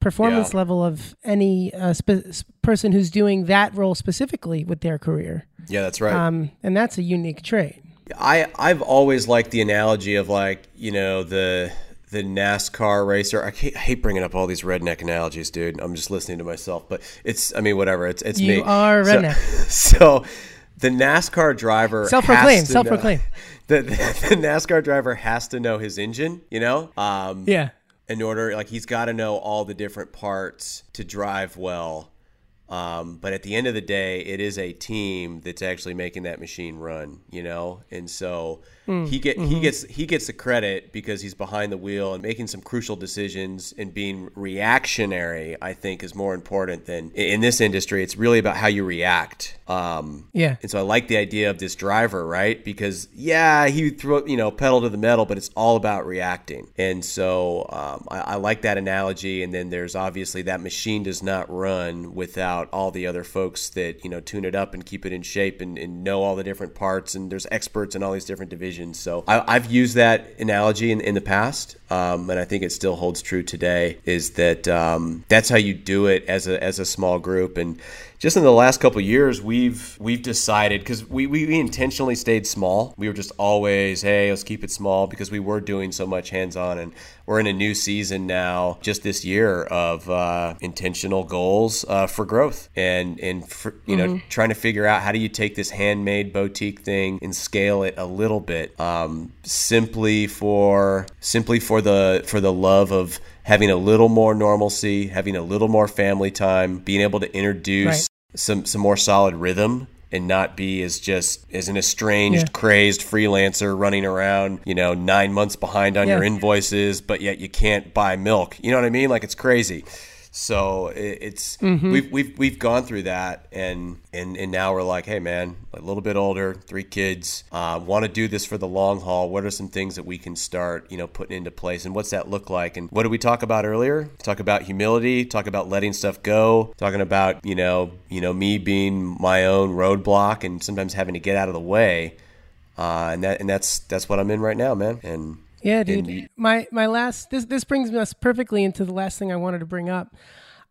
performance yeah. level of any uh, spe- person who's doing that role specifically with their career. Yeah, that's right. Um, and that's a unique trait. I I've always liked the analogy of like you know the the NASCAR racer. I, hate, I hate bringing up all these redneck analogies, dude. I'm just listening to myself, but it's I mean whatever. It's it's you me. are redneck. So, so the NASCAR driver self-proclaimed, self-proclaimed. The, the, the NASCAR driver has to know his engine, you know. Um, yeah in order like he's got to know all the different parts to drive well um, but at the end of the day, it is a team that's actually making that machine run, you know. And so mm, he get mm-hmm. he gets he gets the credit because he's behind the wheel and making some crucial decisions and being reactionary. I think is more important than in this industry. It's really about how you react. Um, yeah. And so I like the idea of this driver, right? Because yeah, he threw you know pedal to the metal, but it's all about reacting. And so um, I, I like that analogy. And then there's obviously that machine does not run without all the other folks that you know tune it up and keep it in shape and, and know all the different parts and there's experts in all these different divisions so I, have used that analogy in, in the past um, and I think it still holds true today is that um, that's how you do it as a, as a small group and just in the last couple years, we've we've decided because we, we intentionally stayed small. We were just always, hey, let's keep it small because we were doing so much hands on, and we're in a new season now, just this year of uh, intentional goals uh, for growth and and for, you mm-hmm. know trying to figure out how do you take this handmade boutique thing and scale it a little bit, um, simply for simply for the for the love of having a little more normalcy, having a little more family time, being able to introduce right some some more solid rhythm and not be as just as an estranged, Yeah. crazed freelancer running around, you know, nine months behind on Yeah. your invoices, but yet you can't buy milk. You know what I mean? Like it's crazy. So it- it's Mm-hmm. we've we've we've gone through that, and and and now we're like, hey man, a little bit older, three kids, uh, want to do this for the long haul. What are some things that we can start, you know, putting into place, and what's that look like? And what did we talk about earlier? Talk about humility, talk about letting stuff go, talking about you know you know me being my own roadblock, and sometimes having to get out of the way. Uh, and that and that's that's what I'm in right now, man. And Yeah, dude. you- my my last this this brings us perfectly into the last thing I wanted to bring up.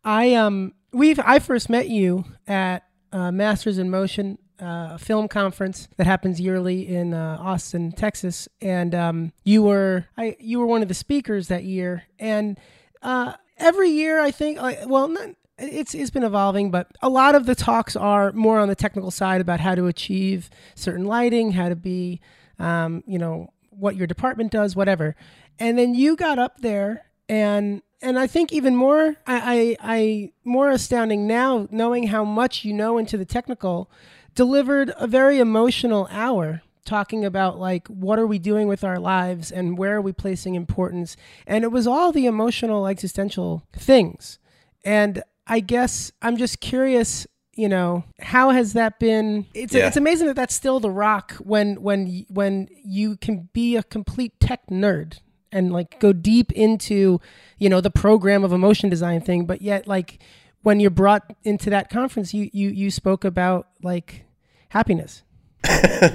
I um we've I first met you at uh, Masters in Motion, uh, a film conference that happens yearly in uh, Austin, Texas, and um you were I you were one of the speakers that year, and uh, every year I think like well not. It's, it's been evolving, but a lot of the talks are more on the technical side about how to achieve certain lighting, how to be, um, you know, what your department does, whatever. And then you got up there and and I think even more I, I, I more astounding now, knowing how much you know into the technical, delivered a very emotional hour talking about like what are we doing with our lives and where are we placing importance. And it was all the emotional existential things. And I guess I'm just curious you know how has that been it's Yeah. it's amazing that that's still the rock when when when you can be a complete tech nerd and like go deep into you know the program of a motion design thing but yet like when you're brought into that conference you you you spoke about like happiness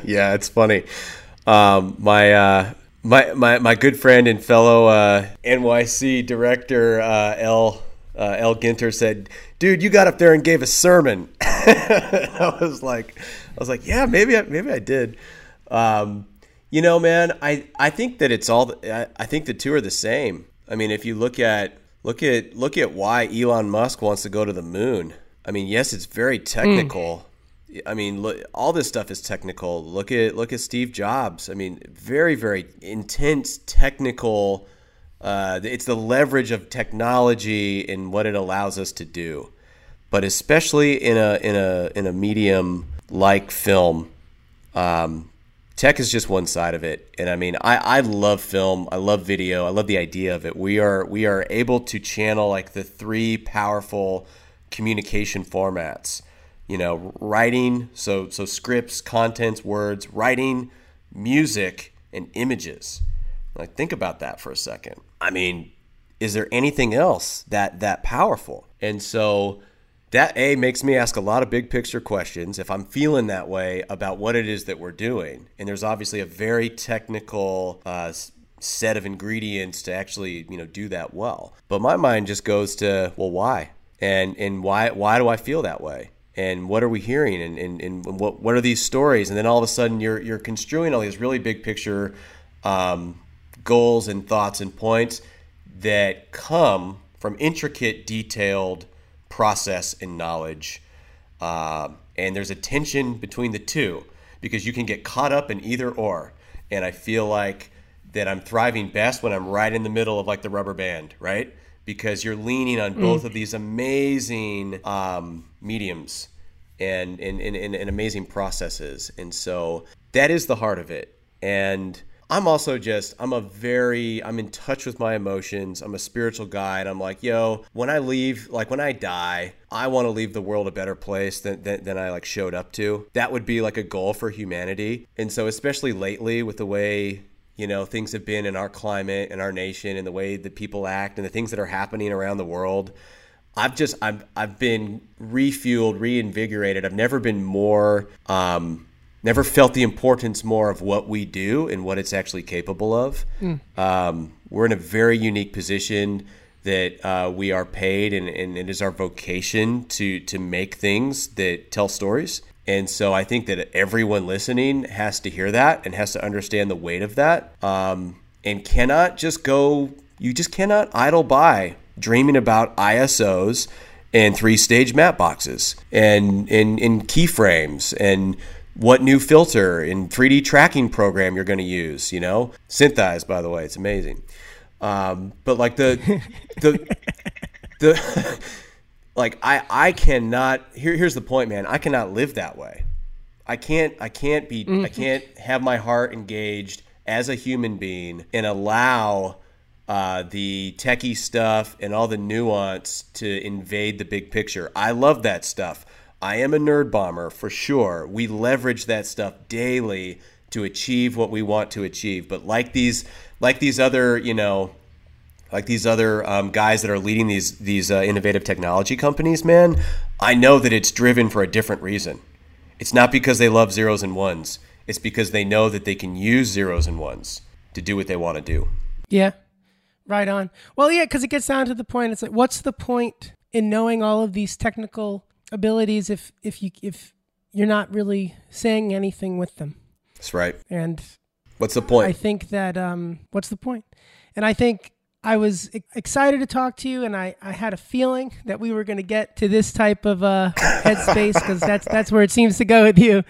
yeah, it's funny. Um, my uh, my my my good friend and fellow uh, NYC director uh, L uh, L Ginter said, "Dude, you got up there and gave a sermon." I was like, I was like, yeah, maybe I, maybe I did. Um, you know, man, I I think that it's all. I, I think the two are the same. I mean, if you look at look at look at why Elon Musk wants to go to the moon. I mean, yes, it's very technical. I mean, look, all this stuff is technical. Look at look at Steve Jobs. I mean, very very intense technical. Uh, it's the leverage of technology and what it allows us to do, but especially in a in a in a medium like film, um, tech is just one side of it. And I mean, I, I love film. I love video. I love the idea of it. We are we are able to channel like the three powerful communication formats. You know, writing, so so scripts, contents, words, writing, music, and images. Like think about that for a second. I mean, is there anything else that that powerful? And so that a makes me ask a lot of big picture questions if I'm feeling that way about what it is that we're doing. And there's obviously a very technical uh, set of ingredients to actually you know do that well. But my mind just goes to well, why? And and why why do I feel that way? And what are we hearing? And, and, and what what are these stories? And then all of a sudden you're you're construing all these really big picture um, goals and thoughts and points that come from intricate, detailed process and knowledge. Um, and there's a tension between the two because you can get caught up in either or. And I feel like that I'm thriving best when I'm right in the middle of like the rubber band, right? Because you're leaning on both of these amazing um, mediums and, and, and, and, and amazing processes. And so that is the heart of it. And I'm also just, I'm a very, I'm in touch with my emotions. I'm a spiritual guy. And I'm like, yo, when I leave, like when I die, I want to leave the world a better place than, than, than I like showed up to. That would be like a goal for humanity. And so, especially lately with the way, you know, things have been in our climate and our nation and the way that people act and the things that are happening around the world. I've just I've I've been refueled, reinvigorated. I've never been more um, never felt the importance more of what we do and what it's actually capable of. Um, we're in a very unique position that uh, we are paid and, and it is our vocation to to make things that tell stories. And so I think that everyone listening has to hear that and has to understand the weight of that um, and cannot just go, you just cannot idle by dreaming about ISOs and three stage matte boxes and, and, and keyframes and what new filter and 3D tracking program you're going to use, you know? SynthEyes, by the way, it's amazing. Um, but like the, the, the, like I, I cannot, here, here's the point, man. I cannot live that way. I can't I can't be I can't have my heart engaged as a human being and allow uh, the techie stuff and all the nuance to invade the big picture. I love that stuff. I am a nerd bomber for sure. We leverage that stuff daily to achieve what we want to achieve. But like these, like these other, you know, like these other um, guys that are leading these these uh, innovative technology companies, man, I know that it's driven for a different reason. It's not because they love zeros and ones. It's because they know that they can use zeros and ones to do what they want to do. Yeah. Right on. Well, yeah, because it gets down to the point. It's like, what's the point in knowing all of these technical abilities if if you if you're not really saying anything with them? That's right. And What's the point? I think that um, what's the point? And I think I was excited to talk to you, and I, I had a feeling that we were going to get to this type of uh, headspace because that's that's where it seems to go with you.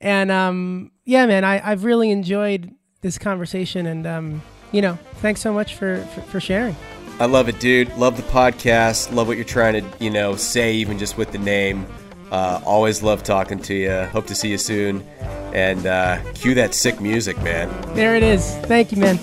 And um, yeah, man, I, I've really enjoyed this conversation, and um, you know, thanks so much for, for, for sharing. I love it, dude. Love the podcast. Love what you're trying to, you know, say even just with the name. Uh, always love talking to you. Hope to see you soon. And uh, cue that sick music, man. There it is. Thank you, man.